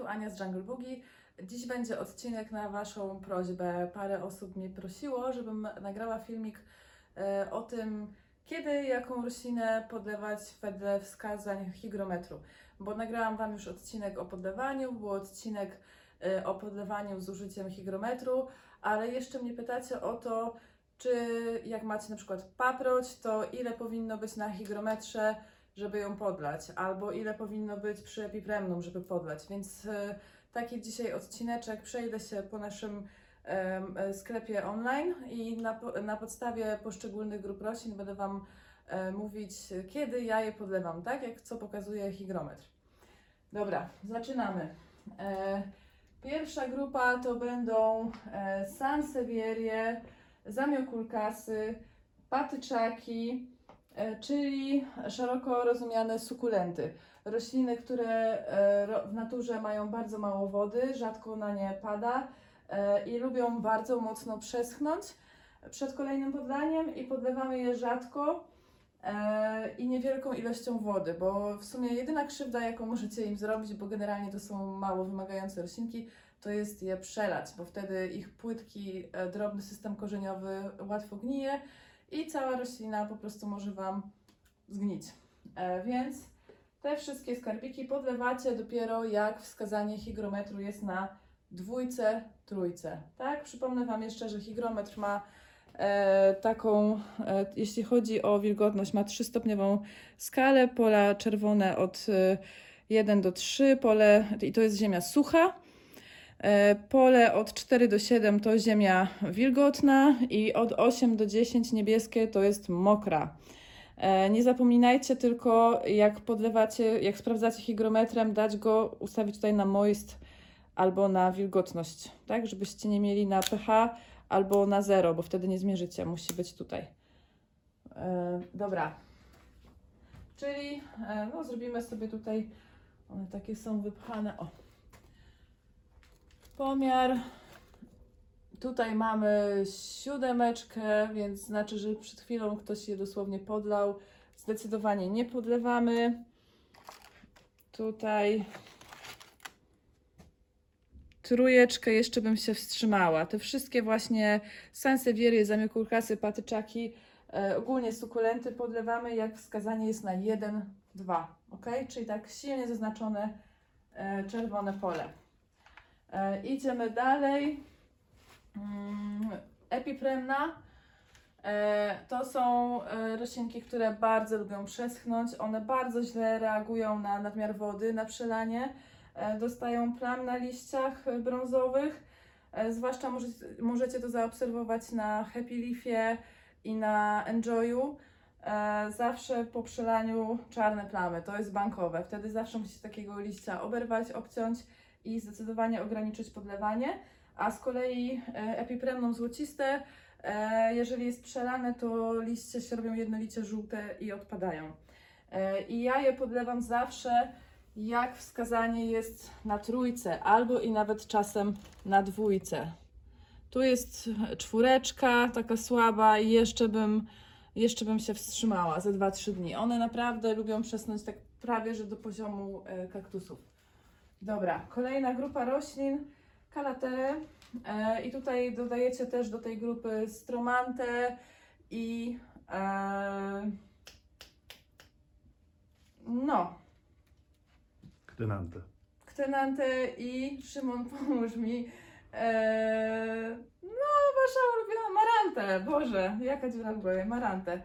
tu Ania z Jungle Boogie. Dziś będzie odcinek na Waszą prośbę. Parę osób mnie prosiło, żebym nagrała filmik e, o tym, kiedy jaką roślinę podlewać wedle wskazań hygrometru. Bo nagrałam Wam już odcinek o podlewaniu, był odcinek e, o podlewaniu z użyciem hygrometru, ale jeszcze mnie pytacie o to, czy jak macie na przykład paproć, to ile powinno być na hygrometrze, żeby ją podlać, albo ile powinno być przy epipremnum, żeby podlać. Więc e, taki dzisiaj odcineczek. Przejdę się po naszym e, sklepie online i na, na podstawie poszczególnych grup roślin będę Wam e, mówić, kiedy ja je podlewam, tak jak co pokazuje hygrometr. Dobra, zaczynamy. Pierwsza grupa to będą e, sansevierie, zamiokulkasy, patyczaki, czyli szeroko rozumiane sukulenty. Rośliny, które e, w naturze mają bardzo mało wody, rzadko na nie pada e, i lubią bardzo mocno przeschnąć przed kolejnym podlaniem i podlewamy je rzadko e, i niewielką ilością wody, bo w sumie jedyna krzywda, jaką możecie im zrobić, bo generalnie to są mało wymagające roślinki, to jest je przelać, bo wtedy ich płytki, e, drobny system korzeniowy łatwo gnije i cała roślina po prostu może Wam zgnić. E, więc te wszystkie skarbiki podlewacie dopiero jak wskazanie hygrometru jest na dwójce, trójce. Tak? Przypomnę Wam jeszcze, że hygrometr ma e, taką, e, jeśli chodzi o wilgotność, ma trzystopniową skalę, pola czerwone od e, 1 do 3, pole, i to jest ziemia sucha, pole od 4 do 7 to ziemia wilgotna i od 8 do 10 niebieskie to jest mokra. E, Nie zapominajcie tylko, jak podlewacie, jak sprawdzacie hygrometrem, dać go, ustawić tutaj na moist albo na wilgotność, tak? Żebyście nie mieli na pH albo na zero, bo wtedy nie zmierzycie. Musi być tutaj. E, dobra. Czyli e, no, zrobimy sobie tutaj, one takie są wypchane. O. Pomiar. Tutaj mamy siódemeczkę, więc znaczy, że przed chwilą ktoś je dosłownie podlał. Zdecydowanie nie podlewamy. Tutaj trójeczkę jeszcze bym się wstrzymała. Te wszystkie właśnie sansevierie, zamiokulkasy, patyczaki, e, ogólnie sukulenty podlewamy jak wskazanie jest na 1, 2. Ok? Czyli tak silnie zaznaczone e, czerwone pole. E, idziemy dalej. Mm, Epipremna. E, To są e, roślinki, które bardzo lubią przeschnąć. One bardzo źle reagują na nadmiar wody, na przelanie. Dostają plam na liściach brązowych. Zwłaszcza możecie, to zaobserwować na Happy Leafie i na Enjoyu. Zawsze po przelaniu czarne plamy. To jest bankowe. Wtedy zawsze musicie takiego liścia oberwać, obciąć i zdecydowanie ograniczyć podlewanie. A z kolei e, epipremną złociste, e, jeżeli jest przelane, to liście się robią jednolicie żółte i odpadają. E, I ja je podlewam zawsze, jak wskazanie jest na trójce, albo i nawet czasem na dwójce. Tu jest czwóreczka, taka słaba, i jeszcze bym, jeszcze bym się wstrzymała ze 2-3 dni. One naprawdę lubią przesnąć tak prawie że do poziomu kaktusów. Dobra, kolejna grupa roślin, kalatery. E, I tutaj dodajecie też do tej grupy stromantę i e, no, Ktynantę. Ktynantę i Szymon, pomóż mi. E, no, wasza ulubiona marantę. Boże, jaka dziura w głowie, marantę.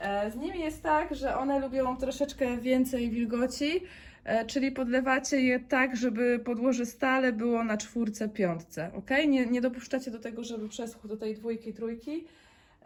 E, z nimi jest tak, że one lubią troszeczkę więcej wilgoci, e, czyli podlewacie je tak, żeby podłoże stale było na czwórce, piątce. ok? Nie, nie dopuszczacie do tego, żeby przeschł do tej dwójki, trójki.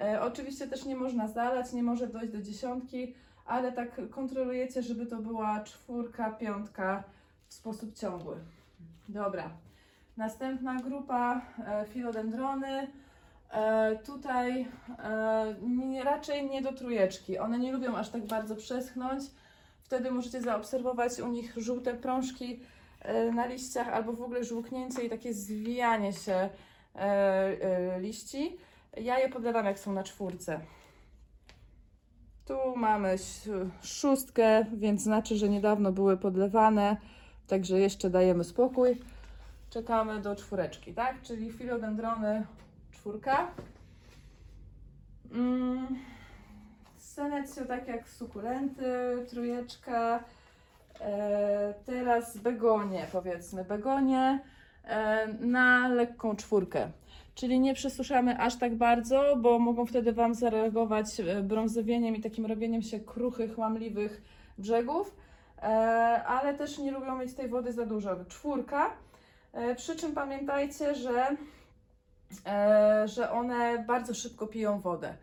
E, oczywiście też nie można zalać, nie może dojść do dziesiątki, ale tak kontrolujecie, żeby to była czwórka, piątka w sposób ciągły. Dobra. Następna grupa filodendrony. E, tutaj e, raczej nie do trójeczki. One nie lubią aż tak bardzo przeschnąć. Wtedy możecie zaobserwować u nich żółte prążki e, na liściach albo w ogóle żółknięcie i takie zwijanie się liści. Ja je podlewam jak są na czwórce. Tu mamy szóstkę, więc znaczy, że niedawno były podlewane. także jeszcze dajemy spokój. Czekamy do czwóreczki, tak? Czyli filodendrony czwórka. Mm. Senecjo tak jak sukulenty, trójeczka. E, teraz begonie, powiedzmy, begonie e, na lekką czwórkę. Czyli nie przesuszamy aż tak bardzo, bo mogą wtedy Wam zareagować e, brązowieniem i takim robieniem się kruchych, łamliwych brzegów, e, ale też nie lubią mieć tej wody za dużo. Czwórka, e, przy czym pamiętajcie, że, że one bardzo szybko piją wodę.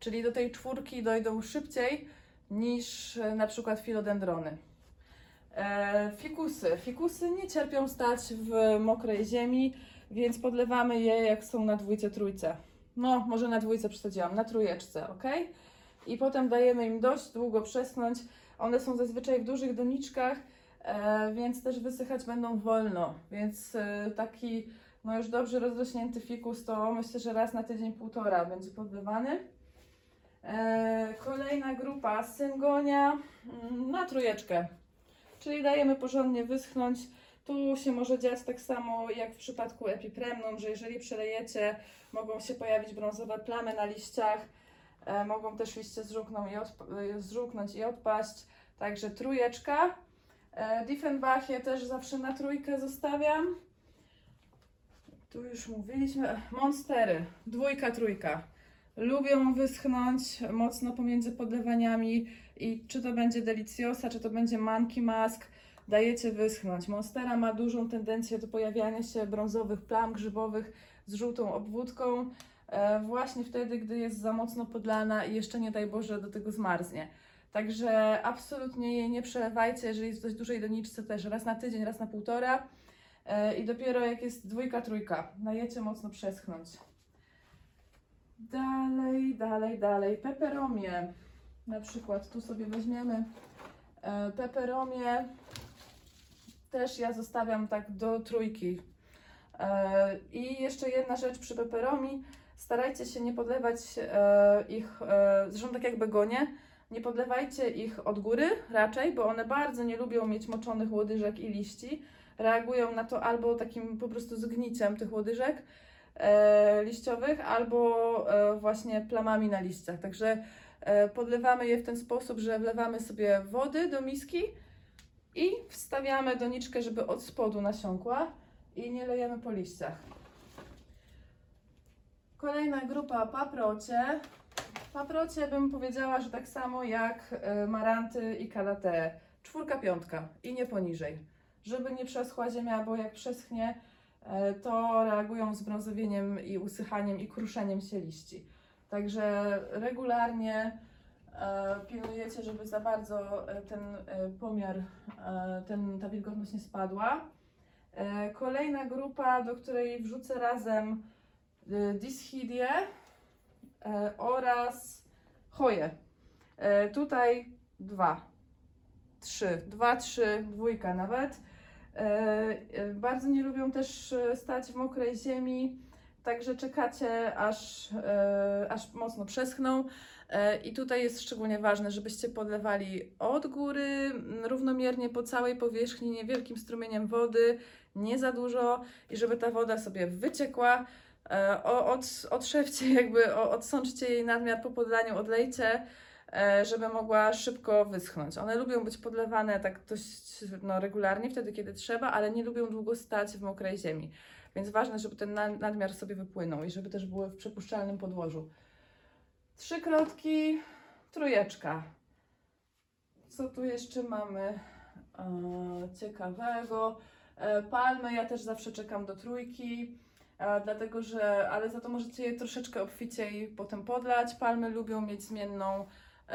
Czyli do tej czwórki dojdą szybciej niż e, na przykład filodendrony. E, fikusy. Fikusy nie cierpią stać w mokrej ziemi, więc podlewamy je jak są na dwójce, trójce. No, może na dwójce przesadziłam, na trójeczce, ok? I potem dajemy im dość długo przeschnąć. One są zazwyczaj w dużych doniczkach, e, więc też wysychać będą wolno. Więc e, taki, no już dobrze rozrośnięty fikus to myślę, że raz na tydzień, półtora będzie podlewany. E, kolejna grupa syngonia mm, na trójeczkę. Czyli dajemy porządnie wyschnąć. Tu się może dziać tak samo jak w przypadku epipremnum, że jeżeli przelejecie, mogą się pojawić brązowe plamy na liściach, e, mogą też liście i e, zżółknąć i odpaść. Także trójeczka. E, Diefenbachie też zawsze na trójkę zostawiam. Tu już mówiliśmy. Monstery, dwójka, trójka. Lubią wyschnąć mocno pomiędzy podlewaniami i czy to będzie deliciosa, czy to będzie monkey mask, dajecie wyschnąć. Monstera ma dużą tendencję do pojawiania się brązowych plam grzybowych z żółtą obwódką, e, właśnie wtedy, gdy jest za mocno podlana i jeszcze nie daj Boże do tego zmarznie. Także absolutnie jej nie przelewajcie, jeżeli jest w dość dużej doniczce też raz na tydzień, raz na półtora i dopiero jak jest dwójka, trójka, dajecie mocno przeschnąć. Dalej, dalej, dalej. Peperomie. Na przykład tu sobie weźmiemy e, peperomie. Też ja zostawiam tak do trójki. E, I jeszcze jedna rzecz przy peperomi. Starajcie się nie podlewać e, ich, e, zresztą tak jak begonie, nie podlewajcie ich od góry raczej, bo one bardzo nie lubią mieć moczonych łodyżek i liści. Reagują na to albo takim po prostu zgniciem tych łodyżek, e, liściowych albo e, właśnie plamami na liściach. Także e, podlewamy je w ten sposób, że wlewamy sobie wody do miski i wstawiamy doniczkę, żeby od spodu nasiąkła i nie lejemy po liściach. Kolejna grupa paprocie. Paprocie bym powiedziała, że tak samo jak e, maranty i kalate. Czwórka, piątka i nie poniżej. Żeby nie przeschła ziemia, bo jak przeschnie, e, to reagują z brązowieniem i usychaniem i kruszeniem się liści. Także regularnie e, pilnujecie, żeby za bardzo e, ten pomiar, ten, ta wilgotność nie spadła. Kolejna grupa, do której wrzucę razem e, Dischidię e, oraz choję. E, tutaj dwa, trzy, dwa, trzy, dwójka nawet. E, e, Bardzo nie lubią też e, stać w mokrej ziemi, także czekacie aż, aż mocno przeschną. I tutaj jest szczególnie ważne, żebyście podlewali od góry, równomiernie po całej powierzchni, niewielkim strumieniem wody, nie za dużo i żeby ta woda sobie wyciekła. Od, otrzewcie jakby, odsączcie jej nadmiar po podlaniu, odlejcie, żeby mogła szybko wyschnąć. One lubią być podlewane tak dość no, regularnie, wtedy kiedy trzeba, ale nie lubią długo stać w mokrej ziemi. Więc ważne, żeby ten na- nadmiar sobie wypłynął i żeby też były w przepuszczalnym podłożu. Trzy krotki, trójeczka. Co tu jeszcze mamy e, ciekawego? E, palmy ja też zawsze czekam do trójki. E, dlatego, że, ale za to możecie je troszeczkę obficiej potem podlać. Palmy lubią mieć zmienną e,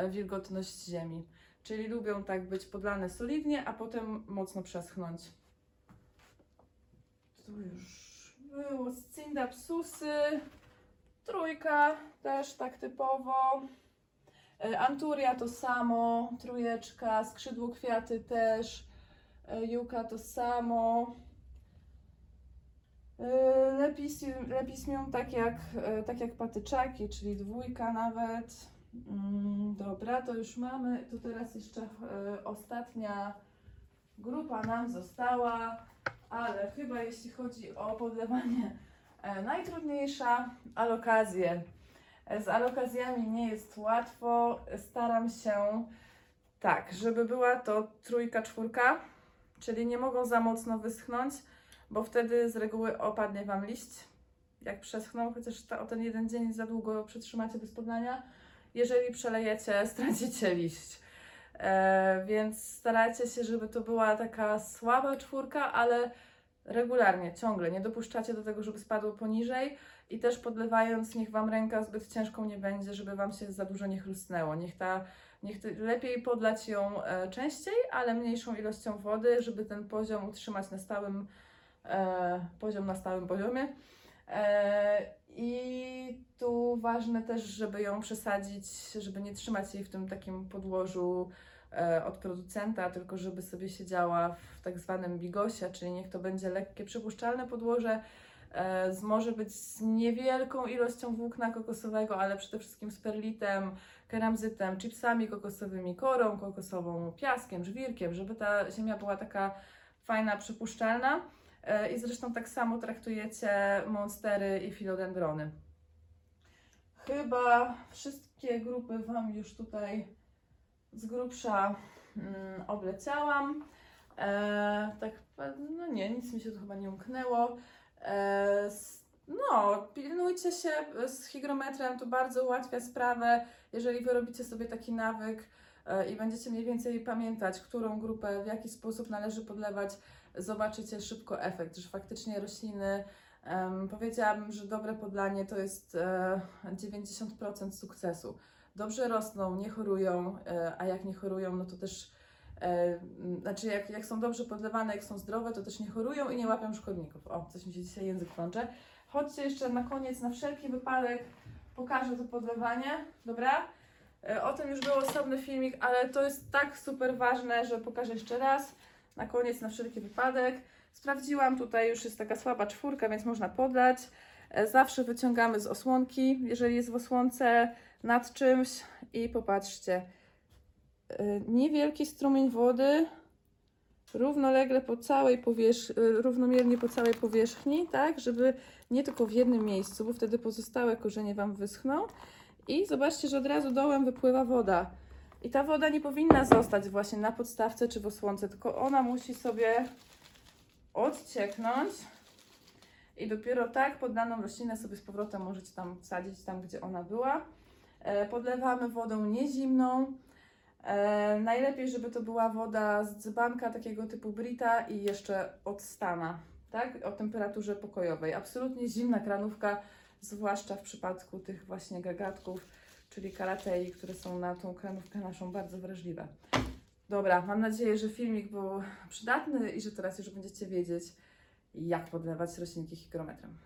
wilgotność ziemi, czyli lubią tak być podlane solidnie, a potem mocno przeschnąć. Tu już było Scindapsusy, trójka też tak typowo. E, Anturia to samo, trójeczka, skrzydło kwiaty też, e, juka to samo. E, Lepis- Lepismium tak jak, e, tak jak patyczaki, czyli dwójka nawet. Mm, Dobra, to już mamy. To teraz jeszcze e, ostatnia grupa nam została, ale chyba jeśli chodzi o podlewanie e, najtrudniejsza alokazje. E, Z alokazjami nie jest łatwo. Staram się tak, żeby była to trójka, czwórka, czyli nie mogą za mocno wyschnąć, bo wtedy z reguły opadnie Wam liść. Jak przeschną, chociaż ta, o ten jeden dzień za długo przytrzymacie bez podlania. Jeżeli przelejecie, stracicie liść. E, więc starajcie się, żeby to była taka słaba czwórka, ale regularnie, ciągle. Nie dopuszczacie do tego, żeby spadło poniżej i też podlewając, niech Wam ręka zbyt ciężką nie będzie, żeby Wam się za dużo nie chrustnęło. Niech ta, niech lepiej podlać ją e, częściej, ale mniejszą ilością wody, żeby ten poziom utrzymać na stałym, e, poziom na stałym poziomie. E, I ważne też, żeby ją przesadzić, żeby nie trzymać jej w tym takim podłożu e, od producenta, tylko żeby sobie siedziała w tak zwanym bigosie, czyli niech to będzie lekkie, przypuszczalne podłoże, e, z, może być z niewielką ilością włókna kokosowego, ale przede wszystkim z perlitem, keramzytem, chipsami kokosowymi, korą kokosową, piaskiem, żwirkiem, żeby ta ziemia była taka fajna, przypuszczalna. E, I zresztą tak samo traktujecie monstery i filodendrony. Chyba wszystkie grupy Wam już tutaj z grubsza mm, obleciałam. E, tak, no nie, nic mi się tu chyba nie umknęło. E, no, pilnujcie się z hygrometrem, to bardzo ułatwia sprawę. Jeżeli Wy robicie sobie taki nawyk e, i będziecie mniej więcej pamiętać, którą grupę, w jaki sposób należy podlewać, zobaczycie szybko efekt, że faktycznie rośliny, em, powiedziałabym, że dobre podlanie to jest e, 90% sukcesu. Dobrze rosną, nie chorują, e, a jak nie chorują, no to też, e, znaczy jak, jak są dobrze podlewane, jak są zdrowe, to też nie chorują i nie łapią szkodników. O, coś mi się dzisiaj język plącze. Chodźcie jeszcze na koniec, na wszelki wypadek pokażę to podlewanie, dobra? E, O tym już był osobny filmik, ale to jest tak super ważne, że pokażę jeszcze raz. Na koniec, na wszelki wypadek. Sprawdziłam, tutaj już jest taka słaba czwórka, więc można podlać. E, Zawsze wyciągamy z osłonki, jeżeli jest w osłonce nad czymś i popatrzcie. E, Niewielki strumień wody, równolegle po całej powierzchni, równomiernie po całej powierzchni, tak, żeby nie tylko w jednym miejscu, bo wtedy pozostałe korzenie Wam wyschną. I zobaczcie, że od razu dołem wypływa woda. I ta woda nie powinna zostać właśnie na podstawce czy w osłonce, tylko ona musi sobie odcieknąć i dopiero tak poddaną roślinę sobie z powrotem możecie tam wsadzić tam, gdzie ona była. E, podlewamy wodą niezimną. E, najlepiej, żeby to była woda z dzbanka takiego typu Brita i jeszcze od stana, tak? O temperaturze pokojowej. Absolutnie zimna kranówka, zwłaszcza w przypadku tych właśnie gagatków, czyli karatei, które są na tą kranówkę naszą bardzo wrażliwe. Dobra, mam nadzieję, że filmik był przydatny i że teraz już będziecie wiedzieć, jak podlewać roślinki hygrometrem.